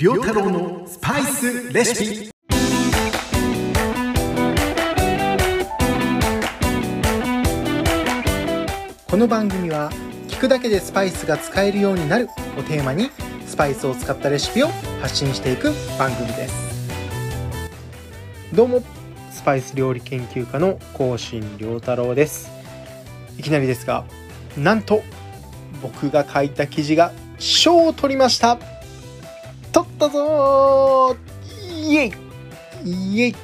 良太郎のスパイスレシピ。この番組は聞くだけでスパイスが使えるようになるをテーマにスパイスを使ったレシピを発信していく番組です。どうもスパイス料理研究家の甲信良太郎です。いきなりですがなんと僕が書いた記事が賞を取りました。ったぞイエイ。イエイ。っ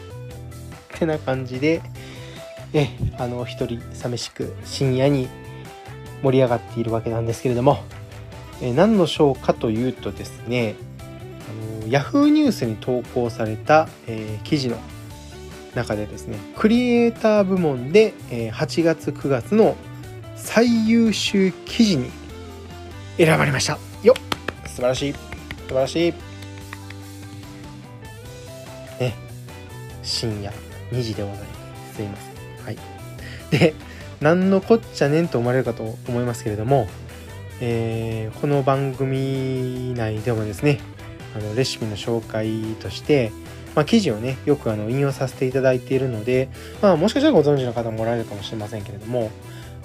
てな感じでえあの一人寂しく深夜に盛り上がっているわけなんですけれどもえ何の賞かというとですねあの Yahoo ニュースに投稿された、えー、記事の中でですねクリエイター部門で、え、8月9月の最優秀記事に選ばれました。よっ。素晴らしい。素晴らしい。深夜2時でございます。すいません。はい。で何のこっちゃねんと思われるかと思いますけれども、えー、この番組内でもですねあのレシピの紹介として、まあ、記事をねよくあの引用させていただいているので、まあ、もしかしたらご存知の方もおられるかもしれませんけれども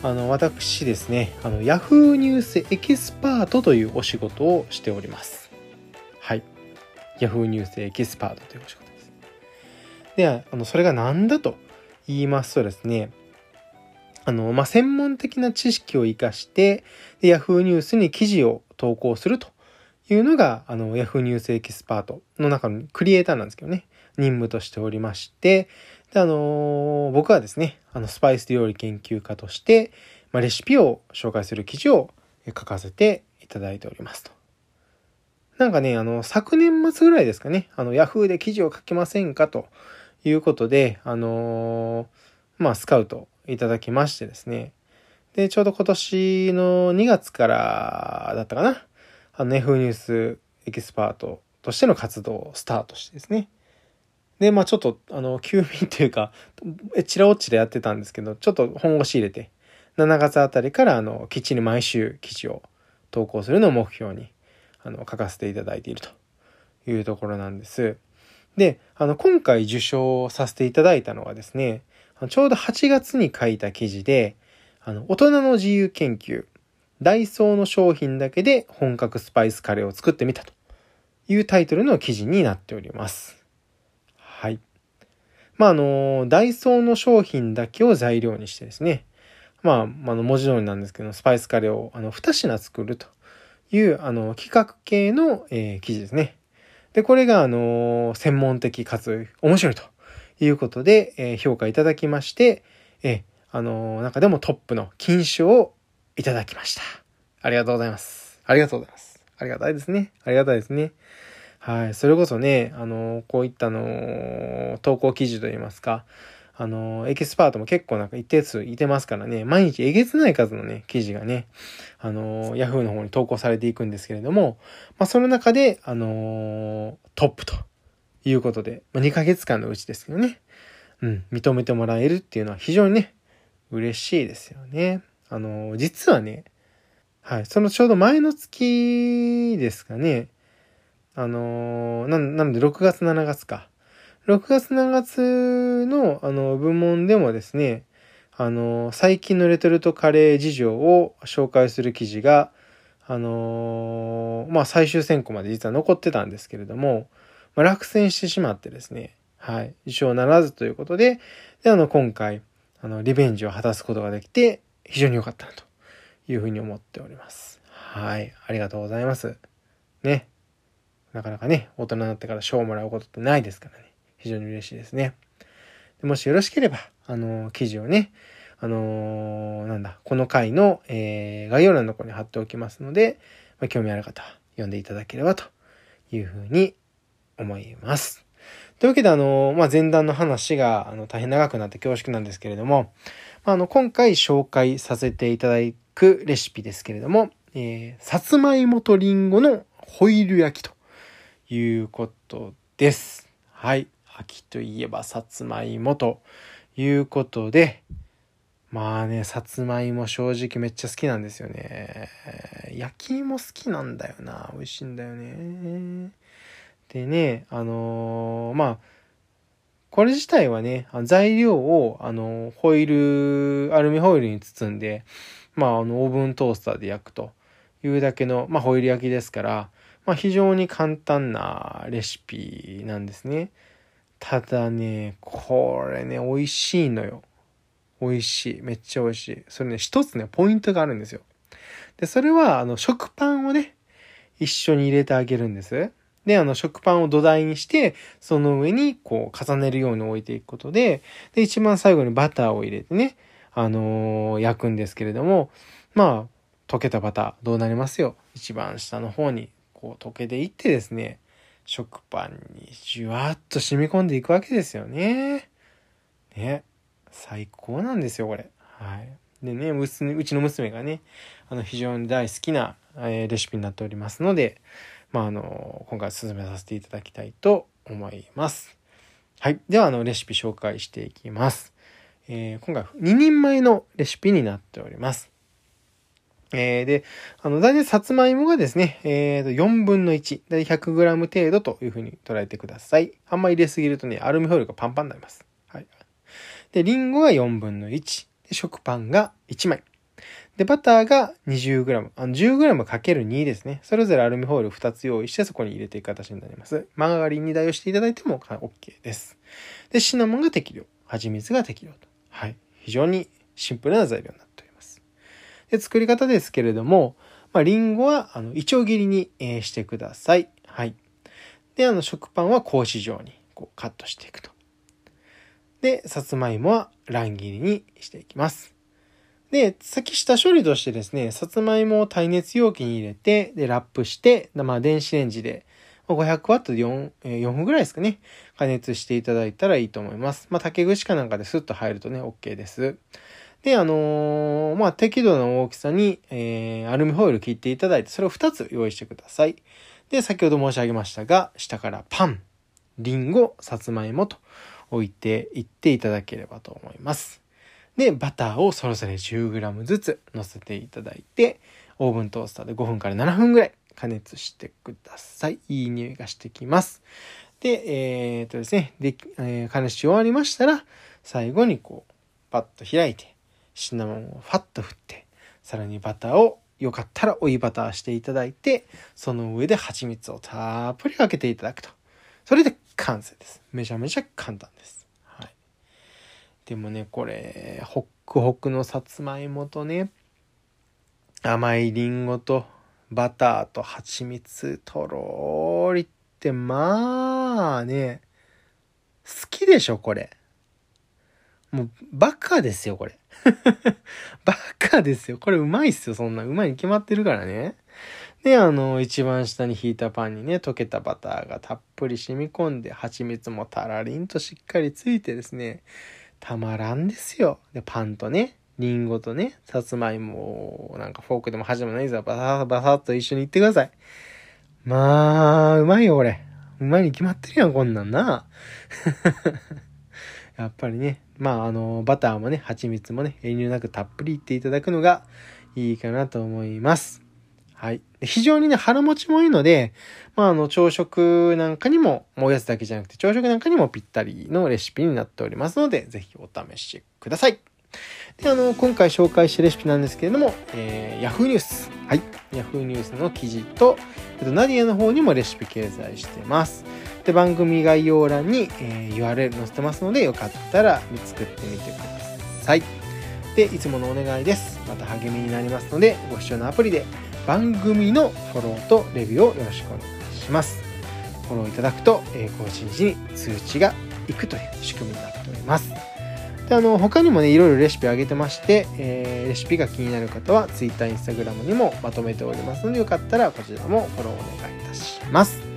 あの私ですねあの Yahoo ニュースエキスパートというお仕事をしております。はい。Yahoo ニュースエキスパートというお仕事。であのそれが何だと言いますとですねあの、まあ、専門的な知識を活かしてで Yahoo ニュースに記事を投稿するというのがあの Yahoo ニュースエキスパートの中のクリエイターなんですけどね任務としておりましてで、あのー、僕はですね、あの、スパイス料理研究家として、まあ、レシピを紹介する記事を書かせていただいておりますと。なんかね、あの、昨年末ぐらいですかね、あの、Yahoo で記事を書けませんかということで、あのー、まあ、スカウトいただきましてですね。で、ちょうど今年の2月からだったかな。あの、F ニュースエキスパートとしての活動をスタートしてですね。で、まあちょっと、あの、休眠というか、え、ちらおっちでやってたんですけど、ちょっと本腰入れて、7月あたりから、あの、きっちり毎週記事を投稿するのを目標に、あの、書かせていただいているというところなんです。で、あの、今回受賞させていただいたのはですね、ちょうど8月に書いた記事で、あの、大人の自由研究、ダイソーの商品だけで本格スパイスカレーを作ってみたというタイトルの記事になっております。はい。まあ、あの、ダイソーの商品だけを材料にしてですね、まあ、あの、文字通りなんですけど、スパイスカレーを、あの、2品作るという、あの、企画系の、えー、記事ですね。で、これが、あの、専門的かつ面白いということで、えー、評価いただきまして、えー、あの、中でもトップの金賞をいただきました。ありがとうございます。ありがとうございます。ありがたいですね。ありがたいですね。はい。それこそね、あの、こういったの、投稿記事といいますか、あの、エキスパートも結構なんか一定数いてますからね、毎日えげつない数のね、記事がね、あの、ヤフーの方に投稿されていくんですけれども、まあ、その中で、あの、トップということで、まあ、2ヶ月間のうちですけどね、うん、認めてもらえるっていうのは非常にね、嬉しいですよね。あの、実はね、はい、そのちょうど前の月ですかね、あの、な、なので6月7月か。6月7月の、あの、部門でもですね、あの、最近のレトルトカレー事情を紹介する記事が、あのー、まあ、最終選考まで実は残ってたんですけれども、まあ、落選してしまってですね、はい、受賞ならずということで、で、あの、今回、あの、リベンジを果たすことができて、非常に良かったなというふうに思っております。はい、ありがとうございます。ね。なかなかね、大人になってから賞をもらうことってないですからね。非常に嬉しいですね。もしよろしければ、あの、記事をね、あのー、なんだ、この回の、えー、概要欄のとこに貼っておきますので、まあ、興味ある方は読んでいただければというふうに思います。というわけで、あのー、まあ、前段の話が、あの、大変長くなって恐縮なんですけれども、まあ、あの、今回紹介させていただくレシピですけれども、えー、さつまいもとりんごのホイル焼きということです。はい。秋といえばさつまいもということで、まあね、さつまいも正直めっちゃ好きなんですよね。焼き芋好きなんだよな。美味しいんだよね。でね、あのー、まあ、これ自体はね、材料を、あの、ホイル、アルミホイルに包んで、まあ、あの、オーブントースターで焼くというだけの、まあ、ホイル焼きですから、まあ、非常に簡単なレシピなんですね。ただね、これね、美味しいのよ。美味しい。めっちゃ美味しい。それね、一つね、ポイントがあるんですよ。で、それは、あの、食パンをね、一緒に入れてあげるんです。で、あの、食パンを土台にして、その上に、こう、重ねるように置いていくことで、で、一番最後にバターを入れてね、あのー、焼くんですけれども、まあ、溶けたバター、どうなりますよ。一番下の方に、こう、溶けていってですね、食パンにじゅわっと染み込んでいくわけですよね。ね。最高なんですよ、これ。はい。でね、うちの娘がね、あの、非常に大好きな、え、レシピになっておりますので、まあ、あの、今回進めさせていただきたいと思います。はい。では、あの、レシピ紹介していきます。えー、今回、2人前のレシピになっております。えー、で、あの、大体さつまいもがですね、えー、と、4分の1、大体 100g 程度というふうに捉えてください。あんま入れすぎるとね、アルミホイルがパンパンになります。はい。で、リンゴが4分の1。で、食パンが1枚。で、バターが 20g。あの 10g×2 ですね。それぞれアルミホイル2つ用意してそこに入れていく形になります。マーガリンに代用していただいても OK です。で、シナモンが適量。蜂蜜が適量と。はい。非常にシンプルな材料になってます。で、作り方ですけれども、まあ、リンゴは、あの、イチョウ切りに、してください。はい。で、あの、食パンは格子状に、こう、カットしていくと。で、さつまいもは乱切りにしていきます。で、先下処理としてですね、さつまいもを耐熱容器に入れて、で、ラップして、まあ、電子レンジで、500ワットで 4, 4分ぐらいですかね、加熱していただいたらいいと思います。まあ、竹串かなんかでスッと入るとね、OK です。で、あのー、まあ、適度な大きさに、えー、アルミホイル切っていただいて、それを2つ用意してください。で、先ほど申し上げましたが、下からパン、リンゴ、さつまいもと置いていっていただければと思います。で、バターをそれぞれ 10g ずつ乗せていただいて、オーブントースターで5分から7分ぐらい加熱してください。いい匂いがしてきます。で、えー、とですね、で、えー、加熱し終わりましたら、最後にこう、パッと開いて、シナモンをファッと振って、さらにバターをよかったら追いバターしていただいて、その上で蜂蜜をたっぷりかけていただくと。それで完成です。めちゃめちゃ簡単です。はい。でもね、これ、ホックホクのさつまいもとね、甘いりんごとバターと蜂蜜とろーりってまあね、好きでしょ、これ。もう、バカですよ、これ。バカですよ。これうまいっすよ、そんな。うまいに決まってるからね。で、あの、一番下に引いたパンにね、溶けたバターがたっぷり染み込んで、蜂蜜もたらりんとしっかりついてですね、たまらんですよ。で、パンとね、リンゴとね、さつまいもなんかフォークでも箸もないぞ、バサバサッと一緒にいってください。まあ、うまいよ、これ。うまいに決まってるやん、こんなんな。やっぱりね、まあ、あの、バターもね、蜂蜜もね、遠慮なくたっぷりいっていただくのがいいかなと思います。はい。非常にね、腹持ちもいいので、まあ、あの、朝食なんかにも、もおやつだけじゃなくて、朝食なんかにもぴったりのレシピになっておりますので、ぜひお試しください。で、あの、今回紹介したレシピなんですけれども、えー、Yahoo ニュース。はい。Yahoo ニュースの記事と、えっと、ナディアの方にもレシピ掲載してます。で、番組概要欄に、えー、URL 載せてますので、よかったら見作ってみてください。で、いつものお願いです。また励みになりますので、ご視聴のアプリで、番組のフォローとレビューをよろしくお願いします。フォローいただくと、え更新時に通知がいくという仕組みになっております。であの他にもねいろいろレシピあげてまして、えー、レシピが気になる方は Twitter、Instagram にもまとめておりますのでよかったらこちらもフォローお願いいたします。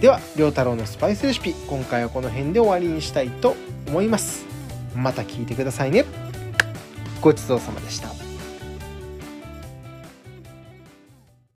では、良太郎のスパイスレシピ、今回はこの辺で終わりにしたいと思います。また聞いてくださいね。ごちそうさまでした。